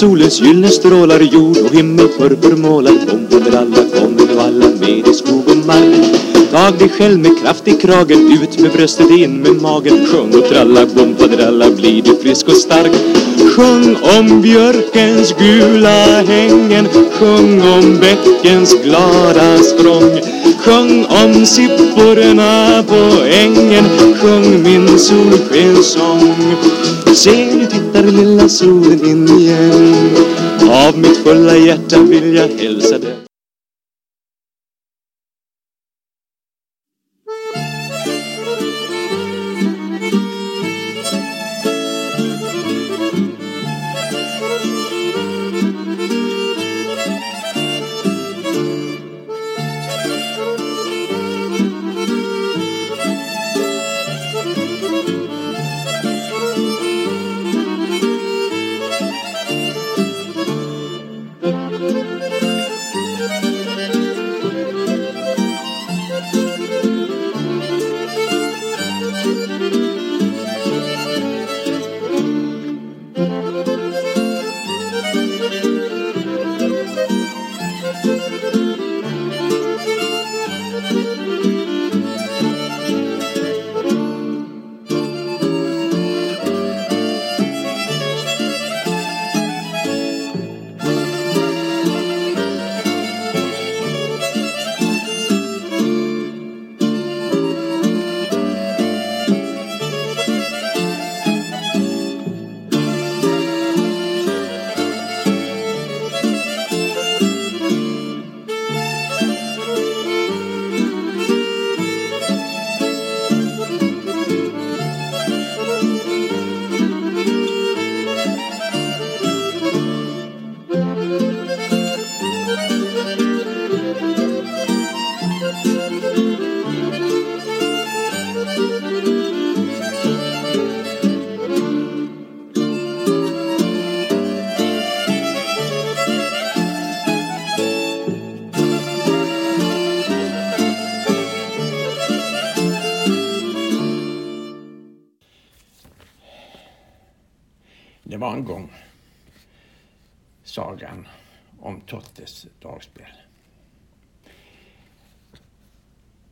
Solens gyllene strålar jord och himmel purpurmålar Bombadralla kommer nu alla med i skog och mark. Tag dig själv med kraft i kragen Ut med bröstet, in med magen. Sjung och tralla, bompadralla Blir du frisk och stark. Sjung om björkens gula hängen Sjung om bäckens glada språng Sjung om sipporna på ängen Sjung min solskenssång Se nu tittar lilla solen in igen? Av mitt fulla hjärta vill jag hälsa dig.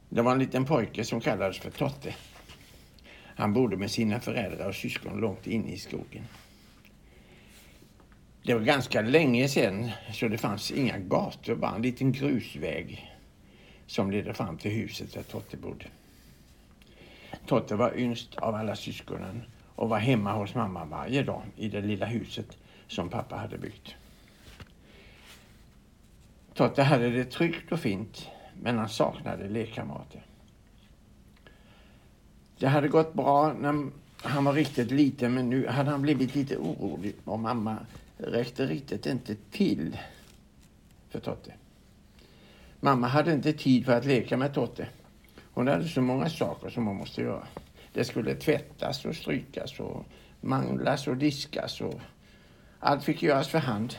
Det var en liten pojke som kallades för Totte. Han bodde med sina föräldrar och syskon långt inne i skogen. Det var ganska länge sedan så det fanns inga gator, bara en liten grusväg som ledde fram till huset där Totte bodde. Totte var yngst av alla syskonen och var hemma hos mamma varje dag i det lilla huset som pappa hade byggt. Totte hade det tryggt och fint men han saknade lekkamrater. Det hade gått bra när han var riktigt liten men nu hade han blivit lite orolig och mamma räckte riktigt inte till för Totte. Mamma hade inte tid för att leka med Totte. Hon hade så många saker som hon måste göra. Det skulle tvättas och strykas och manglas och diskas och allt fick göras för hand.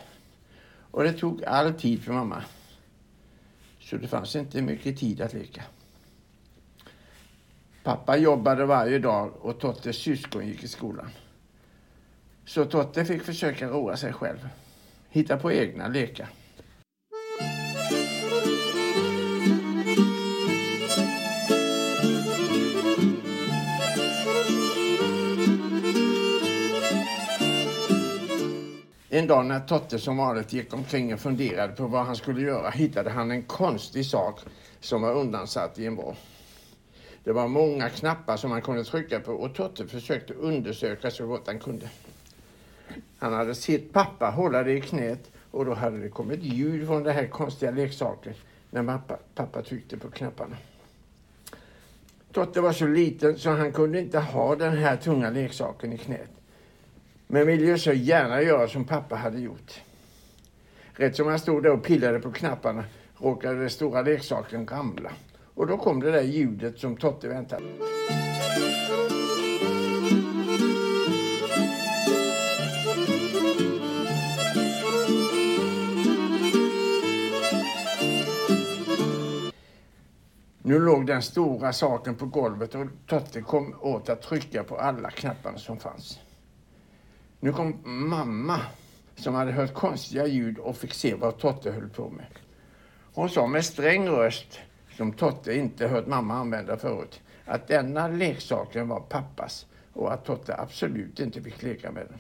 Och det tog all tid för mamma. Så det fanns inte mycket tid att leka. Pappa jobbade varje dag och Tottes syskon gick i skolan. Så Totte fick försöka roa sig själv. Hitta på egna lekar. En dag när Totte som vanligt gick omkring och funderade på vad han skulle göra hittade han en konstig sak som var undansatt i en vrå. Det var många knappar som han kunde trycka på och Totte försökte undersöka så gott han kunde. Han hade sett pappa hålla det i knät och då hade det kommit ljud från den här konstiga leksaken när pappa, pappa tryckte på knapparna. Totte var så liten så han kunde inte ha den här tunga leksaken i knät. Men ville ju så gärna göra som pappa hade gjort. Rätt som han stod där och pillade på knapparna råkade den stora leksaken ramla. Och då kom det där ljudet som Totte väntade. Nu låg den stora saken på golvet och Totte kom åt att trycka på alla knapparna som fanns. Nu kom mamma som hade hört konstiga ljud och fick se vad Totte höll på med. Hon sa med sträng röst, som Totte inte hört mamma använda förut, att denna leksaken var pappas och att Totte absolut inte fick leka med den.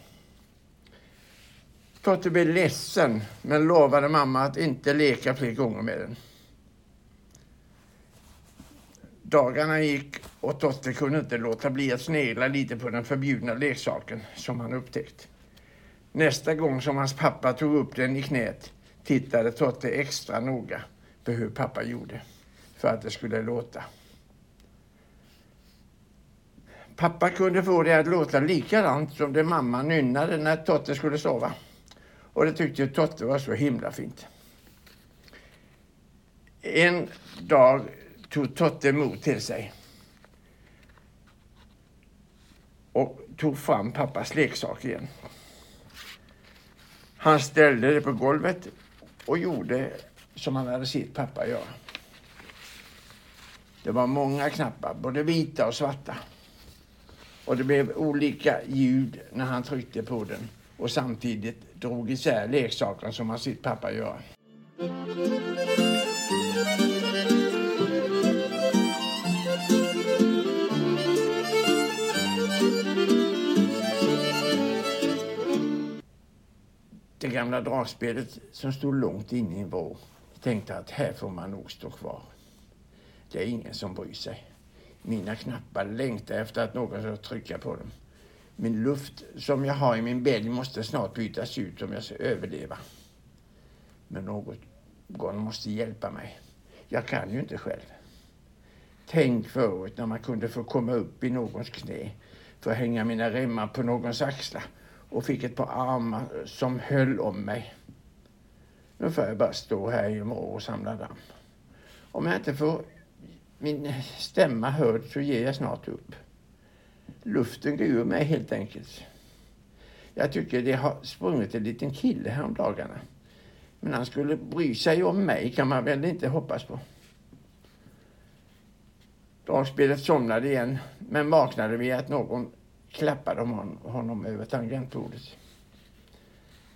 Totte blev ledsen men lovade mamma att inte leka fler gånger med den. Dagarna gick och Totte kunde inte låta bli att snegla lite på den förbjudna leksaken som han upptäckt. Nästa gång som hans pappa tog upp den i knät tittade Totte extra noga på hur pappa gjorde för att det skulle låta. Pappa kunde få det att låta likadant som det mamma nynnade när Totte skulle sova. Och det tyckte Totte var så himla fint. En dag tog Totte mod till sig och tog fram pappas leksak igen. Han ställde det på golvet och gjorde som han hade sett pappa göra. Det var många knappar, både vita och svarta. Och det blev olika ljud när han tryckte på den och samtidigt drog isär leksaken som han sett pappa göra. Det gamla dragspelet som stod långt inne i en vrå tänkte att här får man nog stå kvar. Det är ingen som bryr sig. Mina knappar längtar efter att någon ska trycka på dem. Min luft som jag har i min bälg måste snart bytas ut om jag ska överleva. Men någon måste hjälpa mig. Jag kan ju inte själv. Tänk förut när man kunde få komma upp i någons knä för att hänga mina remmar på någons axlar och fick ett par armar som höll om mig. Nu får jag bara stå här i morgon och samla damm. Om jag inte får min stämma hörd så ger jag snart upp. Luften går ur mig helt enkelt. Jag tycker det har sprungit en liten kille häromdagarna. Men han skulle bry sig om mig kan man väl inte hoppas på. Dragspelet somnade igen men vaknade vid att någon klappade de honom över tangentbordet.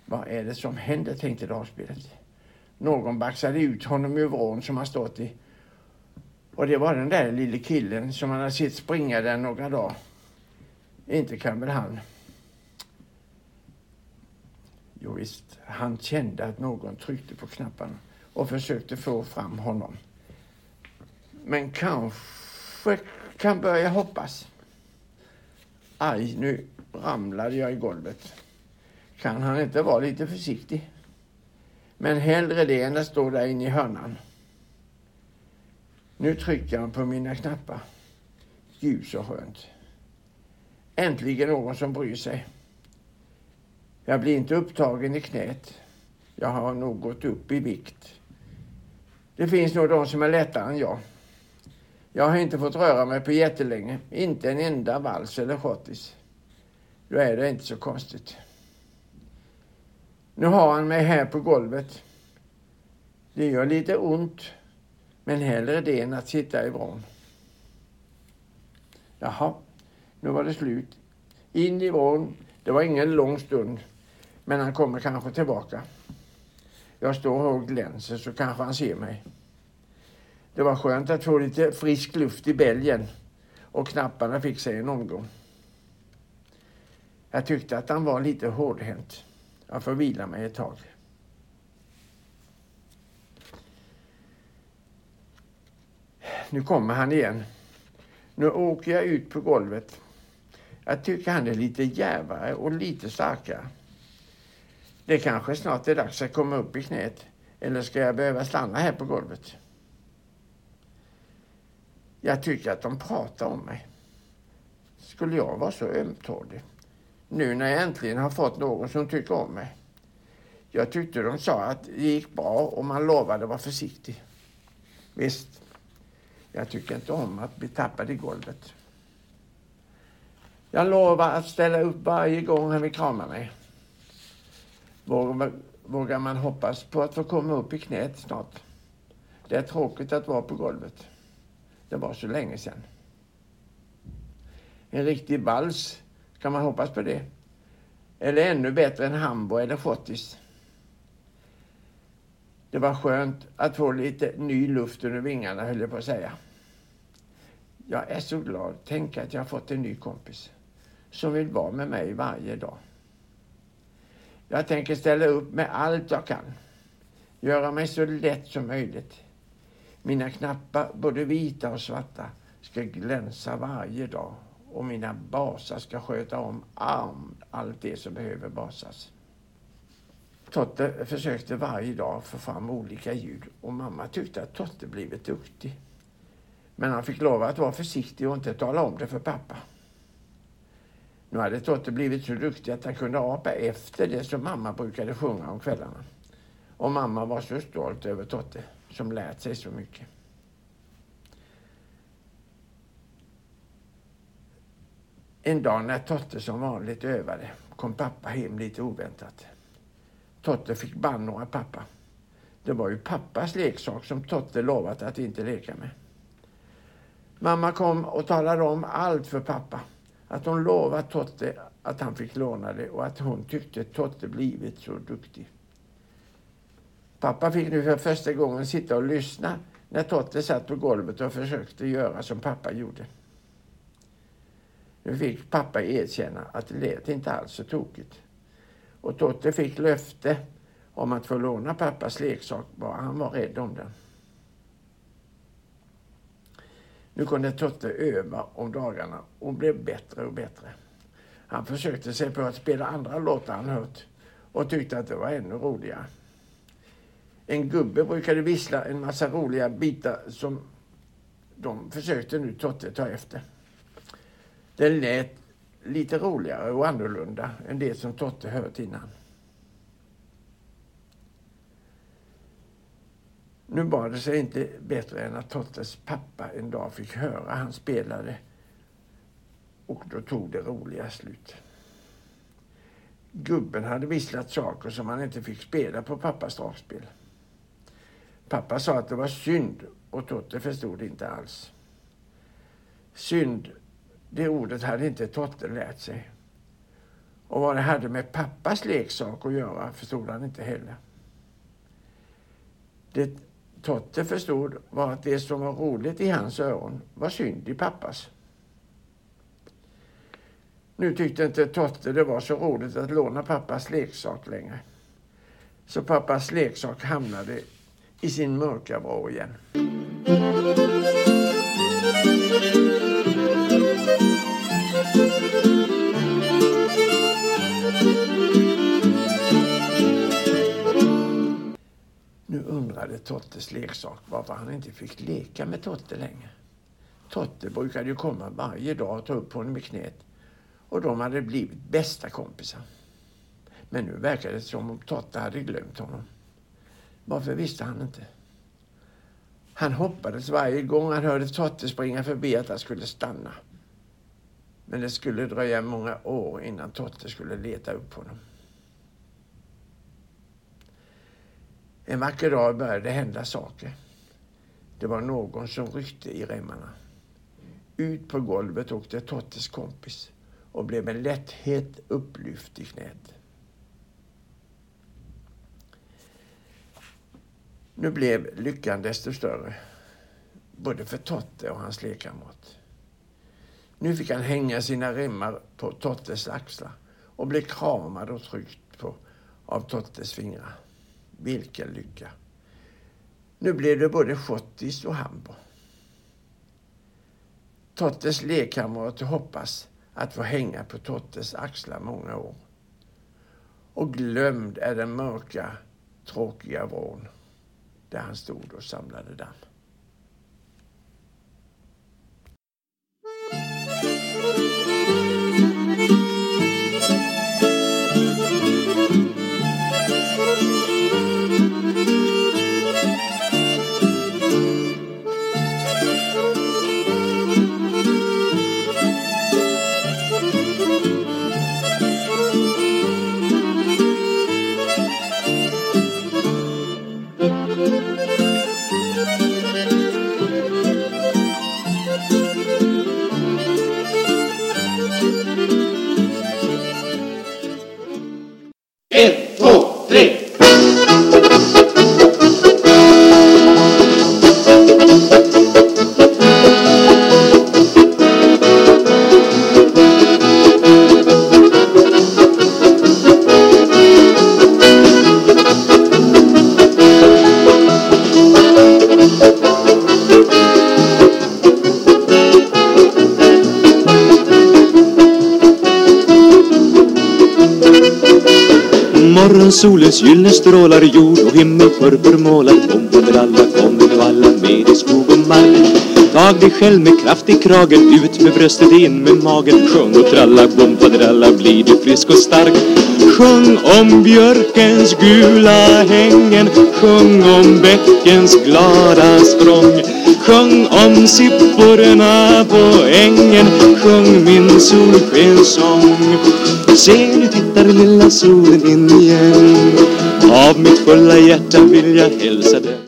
Vad är det som händer, tänkte dragspelet. Någon baxade ut honom ur vrån som han stått i. Och det var den där lille killen som han hade sett springa där några dagar. Inte kan väl han? Jo visst, han kände att någon tryckte på knapparna och försökte få fram honom. Men kanske kan börja hoppas. Aj, nu ramlade jag i golvet. Kan han inte vara lite försiktig? Men hellre det än att stå där inne i hörnan. Nu trycker han på mina knappar. Gud så skönt. Äntligen någon som bryr sig. Jag blir inte upptagen i knät. Jag har nog gått upp i vikt. Det finns nog de som är lättare än jag. Jag har inte fått röra mig på jättelänge. Inte en enda vals eller schottis. Då är det inte så konstigt. Nu har han mig här på golvet. Det gör lite ont, men hellre det än att sitta i vrån. Jaha, nu var det slut. In i vrån. Det var ingen lång stund, men han kommer kanske tillbaka. Jag står och glänser så kanske han ser mig. Det var skönt att få lite frisk luft i bälgen och knapparna fick sig en omgång. Jag tyckte att han var lite hårdhänt. Jag får vila mig ett tag. Nu kommer han igen. Nu åker jag ut på golvet. Jag tycker han är lite djärvare och lite starkare. Det kanske snart är dags att komma upp i knät. Eller ska jag behöva stanna här på golvet? Jag tycker att de pratar om mig. Skulle jag vara så ömtålig? Nu när jag äntligen har fått någon som tycker om mig. Jag tyckte de sa att det gick bra och man lovade att vara försiktig. Visst, jag tycker inte om att bli tappad i golvet. Jag lovar att ställa upp varje gång han vill krama mig. Vågar man hoppas på att få komma upp i knät snart? Det är tråkigt att vara på golvet. Det var så länge sedan. En riktig vals, kan man hoppas på det? Eller ännu bättre än Hambo eller Schottis. Det var skönt att få lite ny luft under vingarna höll jag på att säga. Jag är så glad. Tänk att jag har fått en ny kompis som vill vara med mig varje dag. Jag tänker ställa upp med allt jag kan. Göra mig så lätt som möjligt. Mina knappar, både vita och svarta, ska glänsa varje dag och mina basar ska sköta om allt det som behöver basas. Totte försökte varje dag få fram olika ljud och mamma tyckte att Totte blivit duktig. Men han fick lov att vara försiktig och inte tala om det för pappa. Nu hade Totte blivit så duktig att han kunde apa efter det som mamma brukade sjunga om kvällarna. Och mamma var så stolt över Totte som lärt sig så mycket. En dag när Totte som vanligt övade kom pappa hem lite oväntat. Totte fick bannor av pappa. Det var ju pappas leksak som Totte lovat att inte leka med. Mamma kom och talade om allt för pappa. Att hon lovat Totte att han fick låna det och att hon tyckte Totte blivit så duktig. Pappa fick nu för första gången sitta och lyssna när Totte satt på golvet och försökte göra som pappa gjorde. Nu fick pappa erkänna att det lät inte alls så tokigt. Och Totte fick löfte om att få låna pappas leksak bara han var rädd om den. Nu kunde Totte öva om dagarna och blev bättre och bättre. Han försökte sig på att spela andra låtar han hört och tyckte att det var ännu roligare. En gubbe brukade vissla en massa roliga bitar som de försökte nu Totte ta efter. Den lät lite roligare och annorlunda än det som Totte hört innan. Nu bar det sig inte bättre än att Tottes pappa en dag fick höra han spelade och då tog det roliga slut. Gubben hade visslat saker som han inte fick spela på pappas dragspel. Pappa sa att det var synd och Totte förstod inte alls. Synd, det ordet hade inte Totte lärt sig. Och vad det hade med pappas leksak att göra förstod han inte heller. Det Totte förstod var att det som var roligt i hans öron var synd i pappas. Nu tyckte inte Totte det var så roligt att låna pappas leksak längre. Så pappas leksak hamnade i sin mörka vrå igen. Nu undrade Tottes leksak varför han inte fick leka med Totte längre. Totte brukade ju komma varje dag och ta upp honom i knät och de hade blivit bästa kompisar. Men nu verkade det som om Totte hade glömt honom. Varför visste han inte. Han hoppades varje gång han hörde Totte springa förbi att han skulle stanna. Men det skulle dröja många år innan Totte skulle leta upp honom. En vacker dag började det hända saker. Det var någon som ryckte i remmarna. Ut på golvet åkte Tottes kompis och blev med lätthet upplyft i knät. Nu blev lyckan desto större, både för Totte och hans lekkamrat. Nu fick han hänga sina remmar på Tottes axlar och bli kramad och tryckt på av Tottes fingrar. Vilken lycka! Nu blev det både schottis och hambo. Tottes lekkamrater hoppas att få hänga på Tottes axlar många år. Och glömd är den mörka, tråkiga vrån där han stod och samlade damm. Våren solens gyllene strålar Jord och himmel purpurmålar Bombaderalla kommer nu alla med i skog och mark. Tag dig själv med kraft i kragen Ut med bröstet, in med magen. Sjung och tralla, bomfaderalla, Blir du frisk och stark. Sjung om björkens gula hängen Sjung om bäckens glada språng. Sjung om sipporna på ängen Sjung min solskenssång. Se nu tittar lilla solen in igen? Av mitt fulla hjärta vill jag hälsa dig.